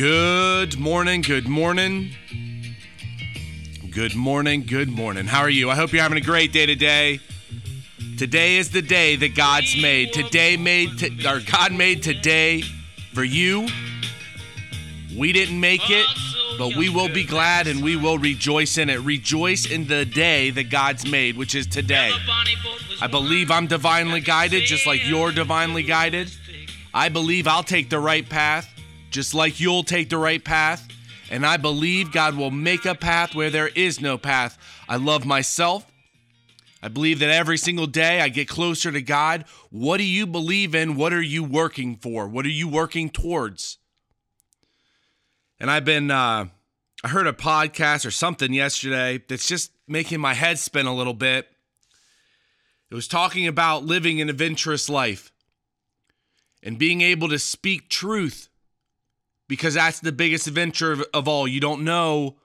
Good morning, good morning. Good morning, good morning. How are you? I hope you're having a great day today. Today is the day that God's made. Today made to, or God made today for you. We didn't make it, but we will be glad and we will rejoice in it. Rejoice in the day that God's made, which is today. I believe I'm divinely guided just like you're divinely guided. I believe I'll take the right path just like you'll take the right path. And I believe God will make a path where there is no path. I love myself. I believe that every single day I get closer to God. What do you believe in? What are you working for? What are you working towards? And I've been, uh, I heard a podcast or something yesterday that's just making my head spin a little bit. It was talking about living an adventurous life and being able to speak truth because that's the biggest adventure of, of all. You don't know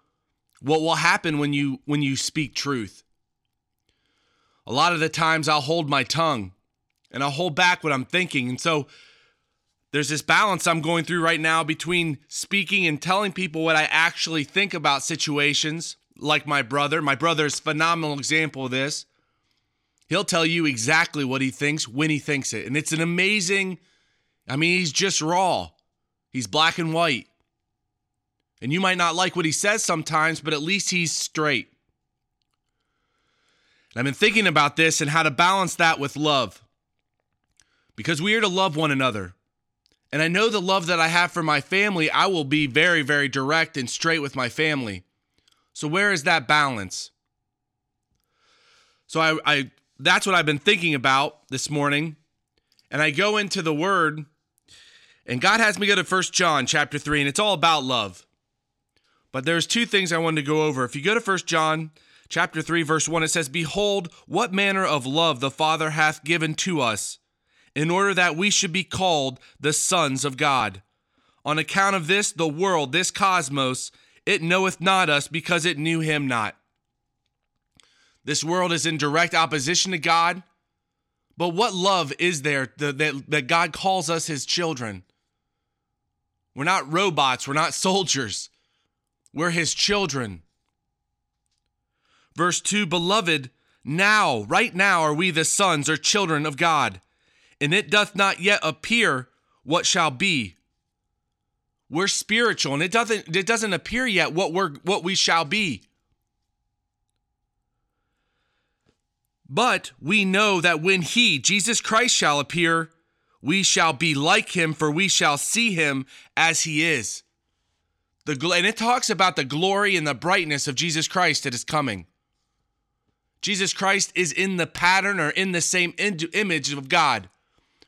what will happen when you when you speak truth. A lot of the times I'll hold my tongue and I'll hold back what I'm thinking. And so there's this balance I'm going through right now between speaking and telling people what I actually think about situations, like my brother. My brother's phenomenal example of this. He'll tell you exactly what he thinks when he thinks it. And it's an amazing, I mean, he's just raw. He's black and white. And you might not like what he says sometimes, but at least he's straight. And I've been thinking about this and how to balance that with love. Because we are to love one another. And I know the love that I have for my family, I will be very, very direct and straight with my family. So where is that balance? So I, I that's what I've been thinking about this morning. And I go into the word and God has me go to First John chapter 3, and it's all about love. But there's two things I wanted to go over. If you go to First John chapter 3, verse 1, it says, Behold, what manner of love the Father hath given to us, in order that we should be called the sons of God. On account of this, the world, this cosmos, it knoweth not us because it knew him not. This world is in direct opposition to God. But what love is there that, that God calls us his children? We're not robots, we're not soldiers. We're his children. Verse 2 Beloved, now, right now, are we the sons or children of God, and it doth not yet appear what shall be. We're spiritual, and it doesn't it doesn't appear yet what we're what we shall be. But we know that when he, Jesus Christ, shall appear, we shall be like him, for we shall see him as he is. The, and it talks about the glory and the brightness of Jesus Christ that is coming. Jesus Christ is in the pattern or in the same image of God.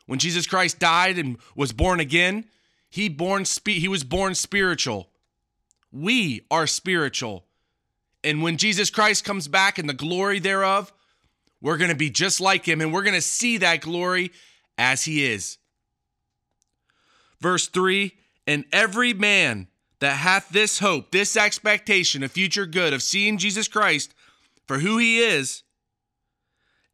When Jesus Christ died and was born again, he born he was born spiritual. We are spiritual. And when Jesus Christ comes back in the glory thereof, we're going to be just like him and we're going to see that glory as he is. Verse 3 And every man that hath this hope, this expectation of future good, of seeing Jesus Christ for who he is,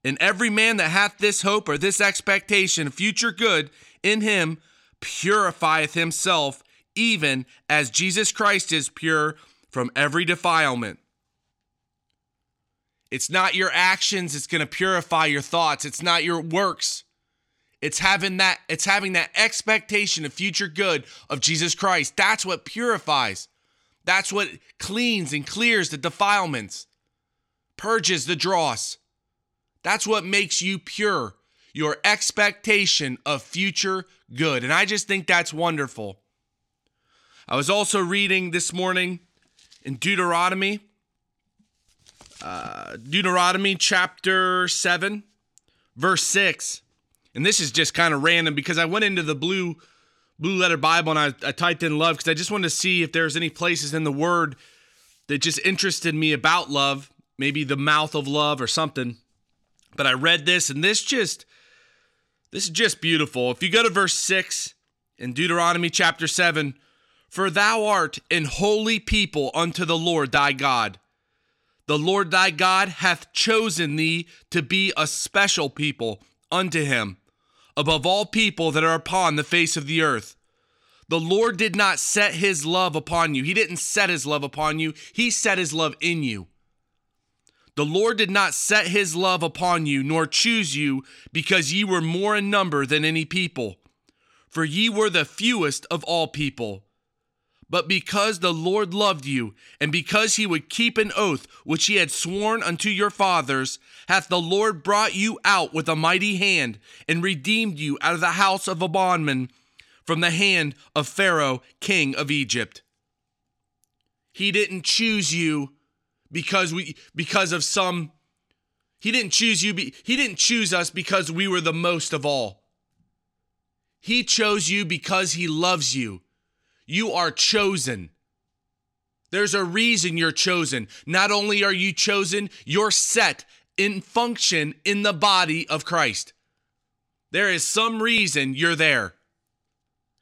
and every man that hath this hope or this expectation of future good in him purifieth himself, even as Jesus Christ is pure from every defilement. It's not your actions, it's going to purify your thoughts. It's not your works. It's having that it's having that expectation of future good of Jesus Christ. That's what purifies. That's what cleans and clears the defilements. Purges the dross. That's what makes you pure. Your expectation of future good. And I just think that's wonderful. I was also reading this morning in Deuteronomy, uh, Deuteronomy chapter 7, verse 6 and this is just kind of random because I went into the blue blue letter Bible and I, I typed in love because I just wanted to see if there's any places in the word that just interested me about love, maybe the mouth of love or something. But I read this and this just this is just beautiful. If you go to verse 6 in Deuteronomy chapter 7, for thou art an holy people unto the Lord thy God. The Lord thy God hath chosen thee to be a special people unto him above all people that are upon the face of the earth. The Lord did not set his love upon you. He didn't set his love upon you, he set his love in you. The Lord did not set his love upon you, nor choose you, because ye were more in number than any people. For ye were the fewest of all people. But because the Lord loved you, and because he would keep an oath which he had sworn unto your fathers, hath the Lord brought you out with a mighty hand, and redeemed you out of the house of a bondman, from the hand of Pharaoh, king of Egypt. He didn't choose you because we because of some he didn't choose you be, he didn't choose us because we were the most of all. He chose you because he loves you. You are chosen. There's a reason you're chosen. Not only are you chosen, you're set in function in the body of Christ. There is some reason you're there.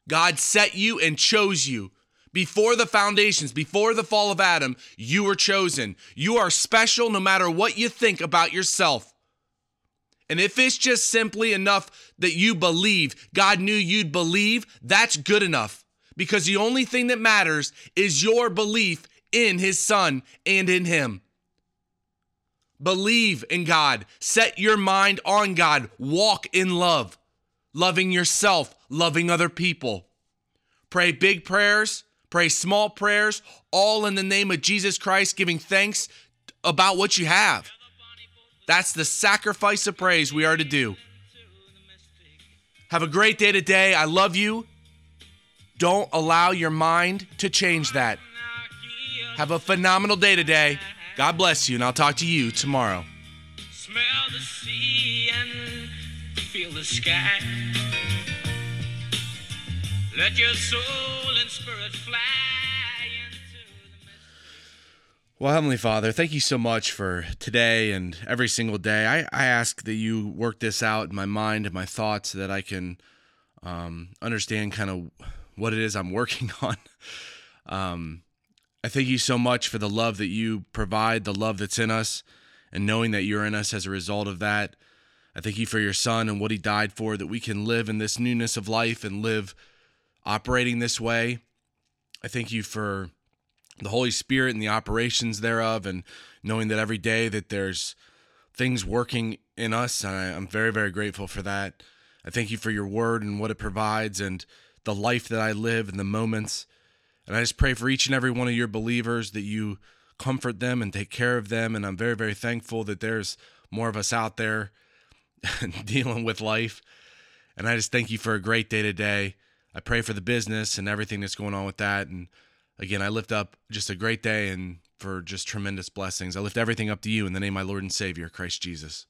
God set you and chose you. Before the foundations, before the fall of Adam, you were chosen. You are special no matter what you think about yourself. And if it's just simply enough that you believe, God knew you'd believe, that's good enough because the only thing that matters is your belief in his son and in him. Believe in God. Set your mind on God. Walk in love, loving yourself, loving other people. Pray big prayers, pray small prayers, all in the name of Jesus Christ, giving thanks about what you have. That's the sacrifice of praise we are to do. Have a great day today. I love you. Don't allow your mind to change that. Have a phenomenal day today. God bless you, and I'll talk to you tomorrow. Smell the sea and feel the sky. Let your soul and spirit fly. Well, Heavenly Father, thank you so much for today and every single day. I, I ask that you work this out in my mind and my thoughts so that I can um, understand kind of what it is I'm working on. Um, I thank you so much for the love that you provide, the love that's in us, and knowing that you're in us as a result of that. I thank you for your son and what he died for, that we can live in this newness of life and live operating this way. I thank you for the Holy Spirit and the operations thereof, and knowing that every day that there's things working in us. And I, I'm very, very grateful for that. I thank you for your word and what it provides and the life that I live and the moments. And I just pray for each and every one of your believers that you comfort them and take care of them. And I'm very, very thankful that there's more of us out there dealing with life. And I just thank you for a great day today. I pray for the business and everything that's going on with that. And again, I lift up just a great day and for just tremendous blessings. I lift everything up to you in the name of my Lord and Savior, Christ Jesus.